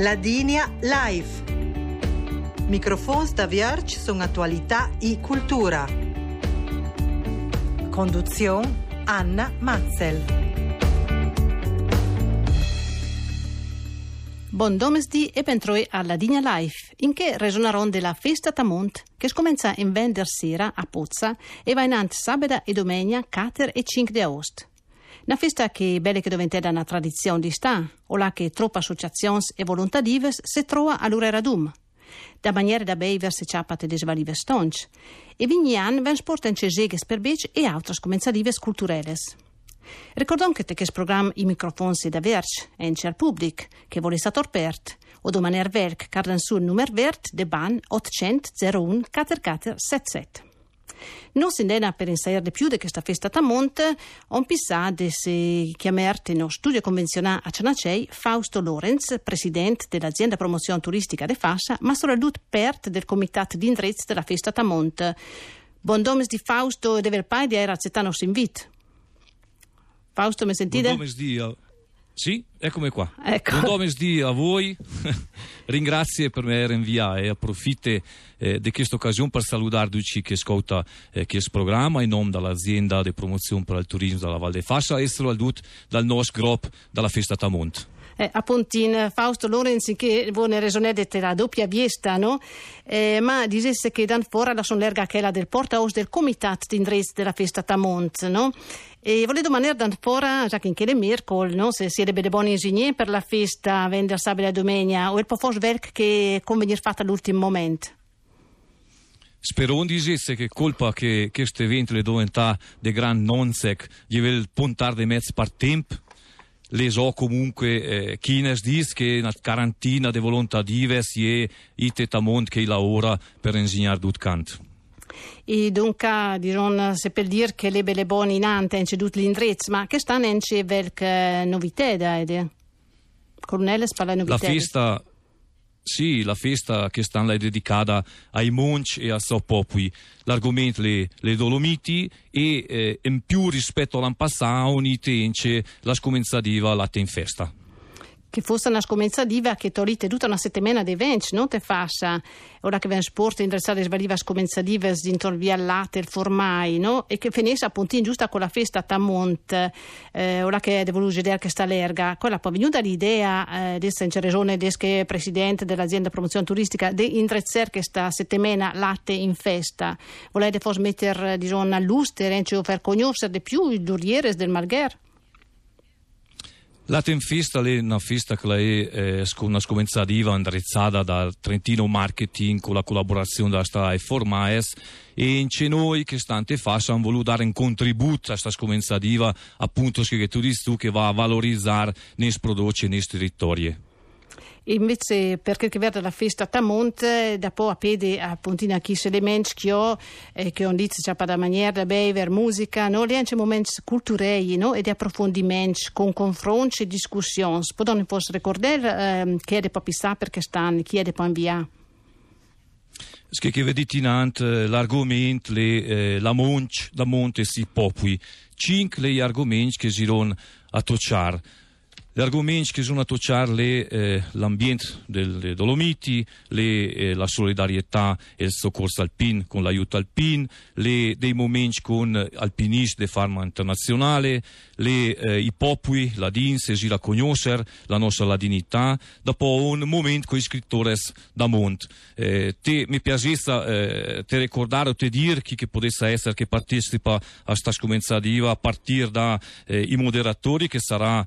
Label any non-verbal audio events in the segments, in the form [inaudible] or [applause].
Ladinia Live. Microfons da Vierge sono attualità e cultura. Conduzione Anna Matzel. Buon domesdì e bentroi alla Digna Life, in che resonaron della festa Tamont, che scomincia in vender sera a Pozza e va in ant sabato e domenica 4 e 5 di agosto. Una festa che belle che diventa una tradizione di sta, o la che troppe associazioni e volontarive si trova all'Urera Dum. Da maniera da bever si ciappate des valive stonch. E vigni anni ven sporten ceseges per bec e altre comensalives culturelles. Ricordon che questo programma i microfoni da verge e in cer pubblic che vuole stato aperto o domaner verk cardan sul numero vert de ban 800 01 4477. Non si indena per insegnare di più di questa festa tamonte, on pissà di si chiamerte no studio convenzionale a Cianacei Fausto Lorenz, presidente dell'azienda promozione turistica de Fascia, ma soprattutto pert del comitato di indirizzo della festa tamonte. Buon domes di Fausto e de Verpai di il nostro invito. Fausto, mi sentite? Buon pomeriggio. Sì, eccomi qua. Ecco. Buon pomeriggio a voi. [laughs] Ringrazio per me rinviare e approfitto eh, di questa occasione per salutare tutti che ascolta eh, questo programma in nome dell'azienda di promozione per il turismo della Val de Fascia e soprattutto dal nostro gruppo della Festa Tamont. Eh, appunto Fausto Lorenzi che vuole resonare della doppia viesta, no? Eh, ma dicesse che dan fora la son l'erga quella del portaos del comitato di indirizzo della festa Tamont, no? E volevo domandare dan fora, già che in chiede Mircol, no? Se siete dei buoni ingegneri per la festa, vendere sabato e domenica, o il po' werk che convenir fatta all'ultimo momento? Spero dicesse che colpa che questo evento le diventa di gran nonsec, gli vuole puntare di mezzo per tempo, le so comunque eh, chi ne dice che una quarantina di volontarive si è ite tamont che lavora per insegnare tutto. E dunque, diron, se per dire che le belle buone in ante in ceduto l'indirizzo, ma che stanno in c'è qualche novità da ede? Cornelle spalla novità. La festa, sì, la festa che stanno è dedicata ai Monci e a Soppopui. L'argomento le, le Dolomiti e eh, in più rispetto all'anno passato, unite la scomenzativa latte in festa che fosse una scomenzativa che torite tutta una settimana di eventi, non te fascia, ora che ven sport interessate svaliva scomenzative dintorno via latte, il formai, no? E che finisse appunto in giusta con la festa a Tamont, eh, ora che devo vedere che sta l'erga, quella poi venuta l'idea, eh, di regione, che presidente dell'azienda promozione turistica, di indrezzare questa settimana latte in festa. Volete forse mettere, diciamo, all'ustere, cioè per conoscere di più i durieri del Margher? La festa è una festa che è eh, una scomenzativa indirizzata dal Trentino Marketing con la collaborazione della strada e Formaes e in noi che stante fascia hanno voluto dare un contributo a questa scomenzativa appunto che tu dici tu che va a valorizzare nei prodotti nei territori. Invece, per quel che riguarda la festa a Tamont, dopo a pede a chi se le mensch che ho, eh, che detto già per la maniera da bever, musica, no? Le anche momenti culturali, no? E di approfondimento con confronti e discussioni. Potete forse ricordare eh, chi è di sa perché stanno, chi è di poi inviare? Che vedete in ant l'argomento, eh, la monch, la monte si popui. Cinque gli argomenti che si a toccare. Gli argomenti che sono a toccare eh, l'ambiente delle Dolomiti, le, eh, la solidarietà e il soccorso alpino con l'aiuto alpino, le, dei momenti con alpinisti di farma internazionale, le, eh, i popoli, la DINS, si la conoscere, la nostra ladinità, dopo un momento con i scrittori da Mont. Eh, te, mi piacesse eh, te ricordare o te dire chi che potesse essere che partecipa a questa scomenzativa a partire dai eh, moderatori che sarà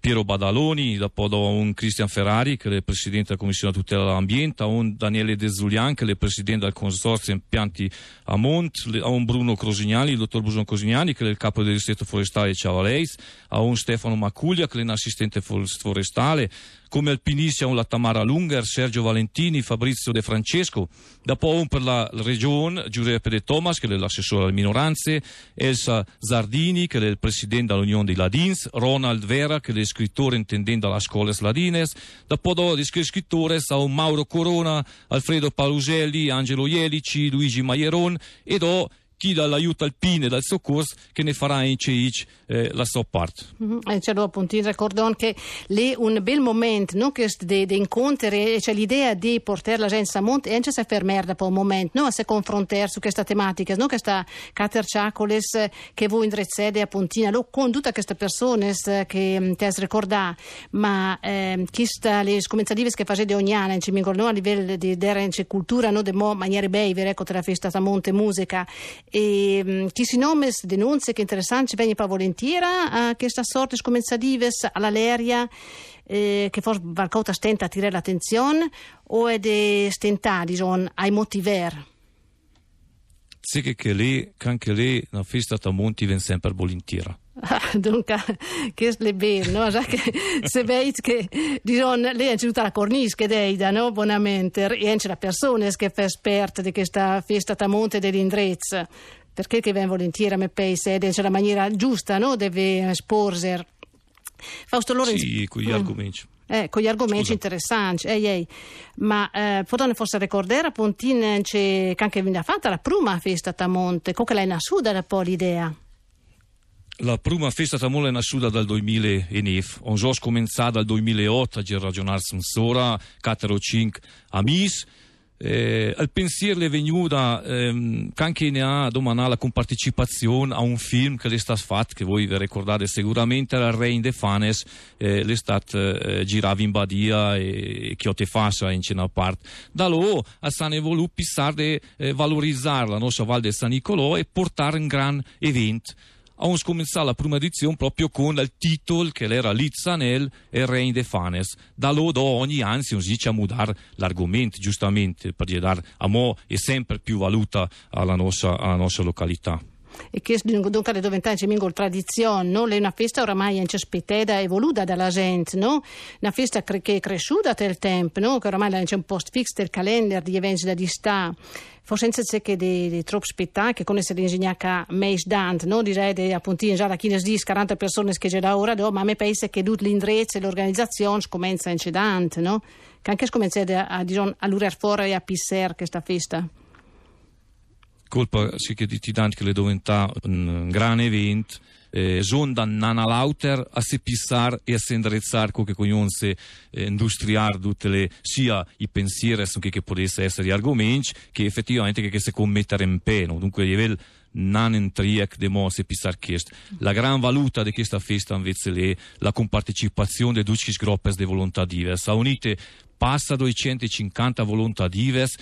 Piero Badaloni, dopo un Cristian Ferrari che è presidente della Commissione tutela dell'ambiente, a un Daniele De Zulian che è presidente del Consorzio Impianti a Mont, a un Bruno Crosignani, il dottor Bruno Crosignani che è il capo del distretto forestale di a un Stefano Macuglia che è un assistente forestale, come alpinisti a un la Tamara Lunger, Sergio Valentini, Fabrizio De Francesco, dopo un per la regione Giuseppe De Thomas che è l'assessore alle minoranze, Elsa Zardini che è il presidente dell'Unione dei Ladins, Ronald Vera che è scrittore intendendo alla scuola Ladines, dopo gli scrittori a un Mauro Corona, Alfredo Paluselli, Angelo Ielici, Luigi Maieron e do chi dall'aiuto alpino e dal soccorso che ne farà in CIC eh, la sua parte. Mm-hmm. E c'è appunto il ricordo che lì un bel momento no? che di, di incontri c'è l'idea di portare la gente a monte e anche se fermare dopo un momento no? a se confrontare su questa tematica no? questa Cater Ciacoles che voi indrezzate a Pontina lo con tutte queste persone che mm, ti hai ricordato ma eh, chi sta le scomenzative che facete ogni anno ci ricordo a livello di, di cultura no? mo maniere beivere ecco tra festa a monte musica e um, chi si nome denunce che interessante viene pa volentieri a questa sorte scomenzadives alla leria eh, che forse qualcosa stenta a tirare l'attenzione o è de diciamo, ai motiver? Sì che lì, anche lì, la festa a monti viene sempre volentieri [laughs] Dunque, che è bello, no? che se vedi che diciamo, lei è tutta la cornice che deida, no? Buonamente, e anche la persona che fa esperta di questa festa tamonte dell'indrezzo, perché che viene volentieri a me paese, è la maniera giusta, no? Deve esporsi. Fausto Lorenzo. Sì, con gli mm. argomenti. Eh, con gli argomenti Scusa. interessanti, ehi, ehi. ma eh, potete forse ricordare appunto che anche viene fatta la prima festa tamonte, come l'hai nascuta da po' l'idea? La prima festa tamola è nasciuta dal 2009, on jos cominciata dal 2008 a ragionare su sora, 4 o 5 amici. Eh, il pensiero è venuto ehm, anche ne ha domandato la compartecipazione a un film che è stato fatto, che voi vi ricordate sicuramente, era Rein de Fanes, eh, è stato eh, girato in Badia e Chiote Fascia in cena parte. Da lì a San voluto pensare di eh, valorizzare la nostra Val di San Nicolò e portare un gran evento abbiamo cominciato la prima edizione proprio con il titolo che era Lizzanel e Rein de Fanes. Da loro ogni anno si dice a mudare l'argomento, giustamente, per dare a mo' è sempre più valuta alla nostra, alla nostra località e che dunque le diventare una tradizione, no? è una festa oramai aspettata e evoluta dalla gente, no? una festa che è cresciuta nel tempo, no? che oramai c'è un post fix del calendario di eventi da distà forse c'è che di, di troppi spettacoli, come se l'ingegnere meis dant, no? direi di appunto già da 15 40 persone che c'è da ora, ma a me pensa che tutto l'indirizzo e l'organizzazione comincia in cedante, no? Che anche comincia a, a, a lurare fuori e a pissare questa festa. Colpa sì che di tanti che le diventa un gran evento eh, zonda nana lauter a se pissar e a se indirizzare come cognonse eh, industriare tutte le sia i pensieri che, che potesse essere gli argomenti che effettivamente che, che si commettere in pena dunque a livello non entriec de mo se pisar chest. La gran valuta di questa festa invece è la compartecipazione di i gruppi di volontà diverse. A unite passa 250 volontà diverse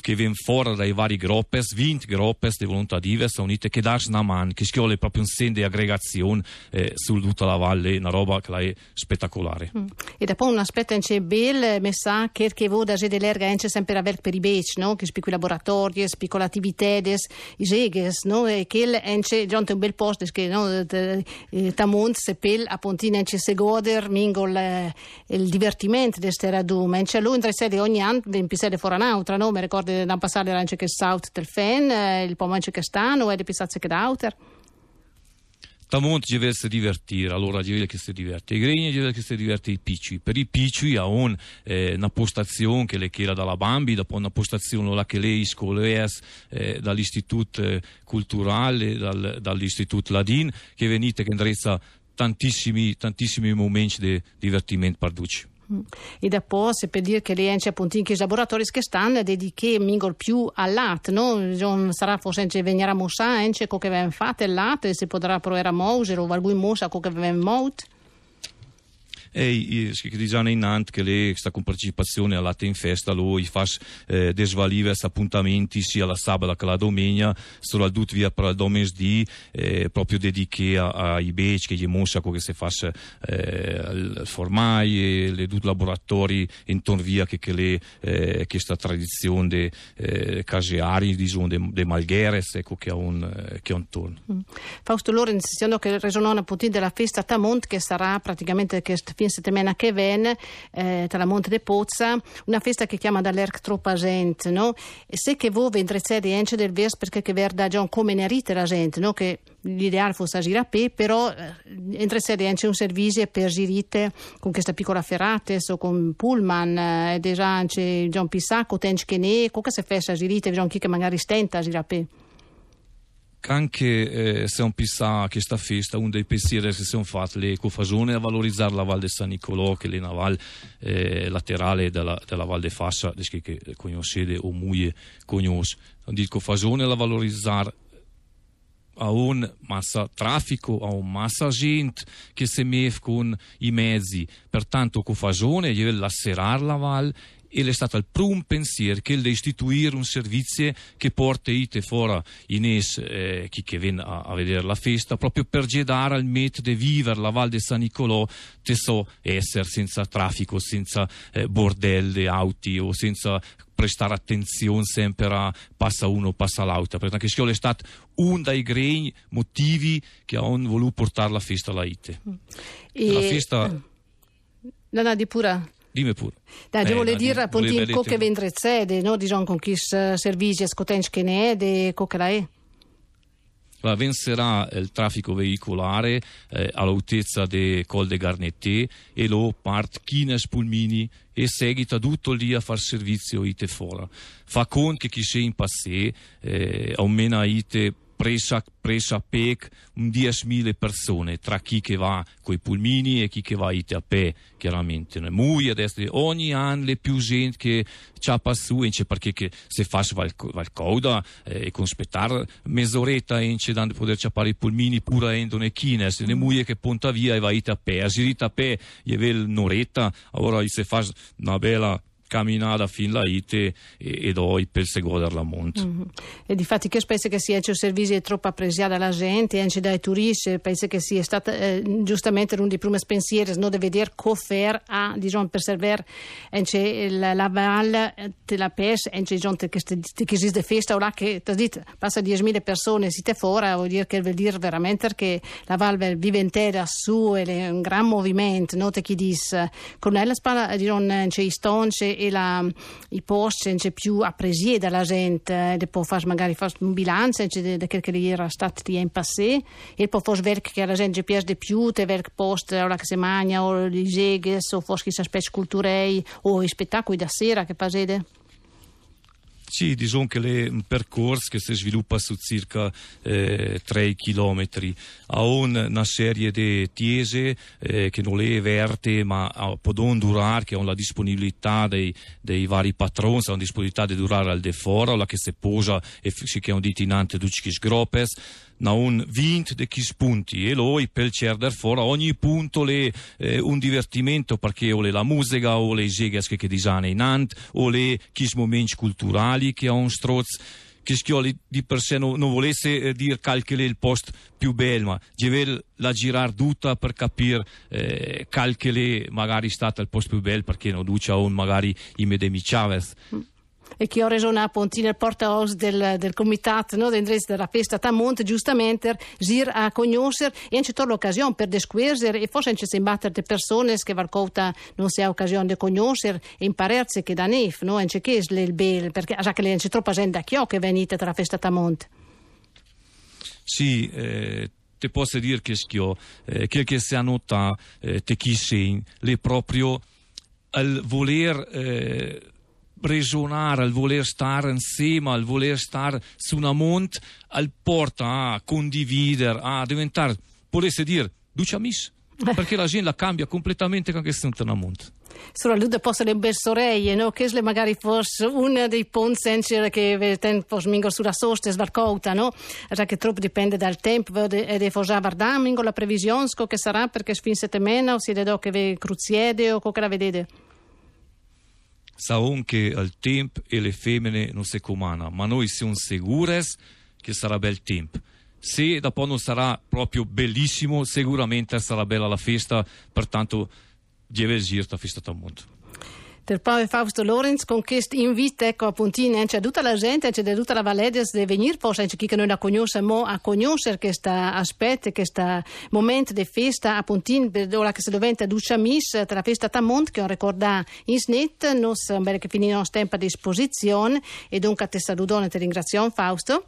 che viene fuori dai vari gruppi, 20 gruppi di volontà diverse unite che danno una mano, che schiole proprio un sen di aggregazione eh, su tutta la valle, una roba che è spettacolare. Mm. E dopo un aspetto anche bello, mi sa che che voi da Gede Lerga anche sempre aver per i bec, no? Che i laboratori, spicco le attività, i jeges, no? E che anche già un bel posto, che no? Tamont, Sepel, a Pontina anche se goder, mingol eh, il divertimento di lui in tre ogni anno, viene pisare fuori un'altra, no? Mi ricordo da passare anche che South del Fen, eh, il pomance che stanno e le pizzazze che d'auter. Tamont deve divertire, allora ci che si diverte. I gregni ci deve che si diverte i picci. Per i picci ha un, eh, una postazione che le chiede dalla Bambi, dopo una postazione là che lei scoleas eh, dall'istituto eh, culturale, dal, dall'istituto Ladin, che venite che indrezza tantissimi, tantissimi momenti di divertimento per duci. E dopo, se per dire che le ence appunto in che laboratori che stanno dedichi mingol più all'at, no? Non sarà forse ence venire a mossa ence co che ven fate l'at e si potrà provare a mouse o mossa co che ven mout. E che diciamo in Nant che lei sta con partecipazione alla in festa lui fa eh, desvalive appuntamenti sia la sabato che la domenica solo al via per il domesdì eh, proprio dediche ai bec che gli mostra che si fa eh, formai le due laboratori intorno via che, che le eh, questa tradizione de eh, caseari diciamo de, de malgheres ecco che ha un eh, che ha un torno mm. Fausto Lorenz dicendo che resonò un della festa Tamont che sarà praticamente che fin settimana che viene eh, tra Monte de Pozza, una festa che chiama dall'Erc troppa gente, no? E se che voi vendrete anche del vers perché che verda già come ne rite la gente, no? Che l'ideale fosse a girare, però eh, entrerete anche un servizio per girite con questa piccola ferrates o con pullman, eh, ed è già già un pisacco, tench che ne, cosa se fesse a girite, già chi che magari stenta a girare. Anche eh, se un pissa questa festa, uno dei pensieri che si sono fatti le cofagione a valorizzare la Val di San Nicolò, che è la val eh, laterale della, della Val de Fassa, che conoscete o muie conosce. Dico cofagione a valorizzare a un massa traffico, a un massa gente che si mette con i mezzi. Pertanto, cofagione, io lascerare la val e è stato il primo pensiero che di istituire un servizio che porta ite fuori in es eh, chi che viene a, a, vedere la festa proprio per gedare al metodo di vivere la Val di San Nicolò te so essere senza traffico senza eh, bordelli auti o senza prestare attenzione sempre a passa uno passa l'auto perché questo è stato uno dei grei motivi che hanno voluto portare la festa alla ite. E... la festa No, no, di pura. Dimmi pure. Dai, eh, volevo dire appunto in che vendrezzede, no? Diciamo con chi servizi scotenci che ne è, de coca è. La vencerà il traffico veicolare eh, all'altezza del Col de Garnetté e lo part Chines Pulmini e seguita tutto lì a far servizio ite fora. Fa conto che chi sei in passé eh, aumenta ite presa, presa PEC un 10.000 persone, tra chi che va coi pulmini e chi che va a pè, chiaramente. Mui adesso ogni anno le più gente che ci passato, perché che se fa qualcosa eh, e con aspettare mezz'oretta e dando poter ciappare i pulmini pure in le chine, se ne muie che punta via e va a pè, a girita a pè, gli un'oretta, ora se fa una bella camminata fin là ite e, e poi per seguire la monte. Mm-hmm. E di fatti che pensi che sia il servizio troppo apprezzato dalla gente, anche dai turisti, penso che sia stato eh, giustamente uno dei primi pensieri, no, di vedere come a, diciamo, per servire la, la valle della PES, anche gente che, che esiste festa, ora che ti detto, passa 10.000 persone, siete fuori, vuol dire che vuol dire veramente che la valle vive intera su, è un gran movimento, no, te chi dice, con la spalla, diciamo, i stonce e la, i c'è più appresi dalla gente, e può fare magari fare un bilancio di quello che era stato in passato e può fare vedere che la gente piace più, te ver post ora che si mangia o gli seghes o forse chissà specie culturali o i spettacoli da sera che passate. Sì, diciamo che è un percorso che si sviluppa su circa eh, 3 km. Ha una serie di chiese eh, che non è verte ma possono durare, che hanno la disponibilità dei, dei vari patroni, hanno la disponibilità di durare al de fora, la che si posa e si che hanno detto in ante tutti gropes na un 20 de chi spunti e lui per cerder fuori ogni punto le, eh, un divertimento perché o le la musica o le jegas che, che disane in ant o le chi momenti culturali che ha un stroz che schioli di per sé non, non volesse eh, dire calcole il post più bello, ma la girare tutta per capire eh, calcole magari stata il post più bello perché non duce a un magari i medemi Chavez. Mm e che ho reso una pontina il portaos del, del comitato no, della festa Tamont giustamente zir a conoscere e anche c'è l'occasione per desquersere e forse anche se imbattere le persone che varcota non si ha occasione di conoscere e impararsi che da nef no anche che è il bel perché già che c'è troppa gente a chio che venite tra la festa Tamont. Sì eh te posso dire che schio, eh, quel che si annota eh, te chi sei, le proprio al voler eh, ragionare, al voler stare insieme, al voler stare su una monte, al porta a condividere, a diventare, potesse dire, duce amici, perché la gente la cambia completamente con questa una monte. Sulla luce posso le belle sorelle, no? Che è magari fosse una dei ponti che tempo mingo sulla sosta e svarcouta, no? Già che troppo dipende dal tempo, e de forse guardare la previsione che sarà perché fin settimana o si vedo che ve cruziede o che la vedete sa che il tempo e le femmine non si comandano, ma noi siamo sicuri che sarà bel tempo. Se dopo non sarà proprio bellissimo, sicuramente sarà bella la festa, pertanto essere la festa del mondo del Paolo Fausto Lorenz con questo invito ecco appunto c'è tutta la gente c'è tutta la Valedes di venire poi c'è chi che non la conosce mo a conoscere questo aspetto questo momento di festa appunto ora che si diventa duce mis tra la festa Tamont che ho ricordato in snet non sembra che finì il tempo a disposizione. E dunque a te saluto e ti ringrazio Fausto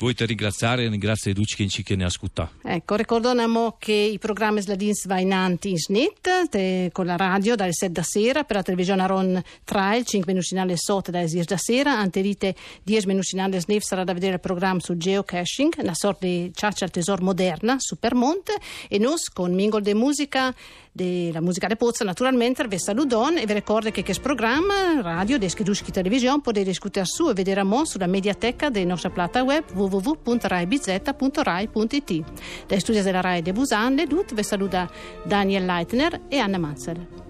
vuoi te ringraziare e ringrazio tutti chi che ne ascolta. Ecco, ricordiamo che i programmi Sladins va in snit te, con la radio dalle 7 da sera, per la televisione Aron Trail 5 minuti 8 dalle 10 da sera, anterite 10 minuti alle snif sarà da vedere il programma su geocaching, una sorta di ciaccia al tesoro moderna, Supermonte, e nos con Mingol de Musica della musica de Pozza naturalmente vi saludon e vi ricordo che questo programma radio di Scheduschi Television potete ascoltare su e vedere a mo sulla mediateca della nostra plata web www.raibz.rai.it dai studi della RAI de Busan le Dut vi saluta Daniel Leitner e Anna Mazzel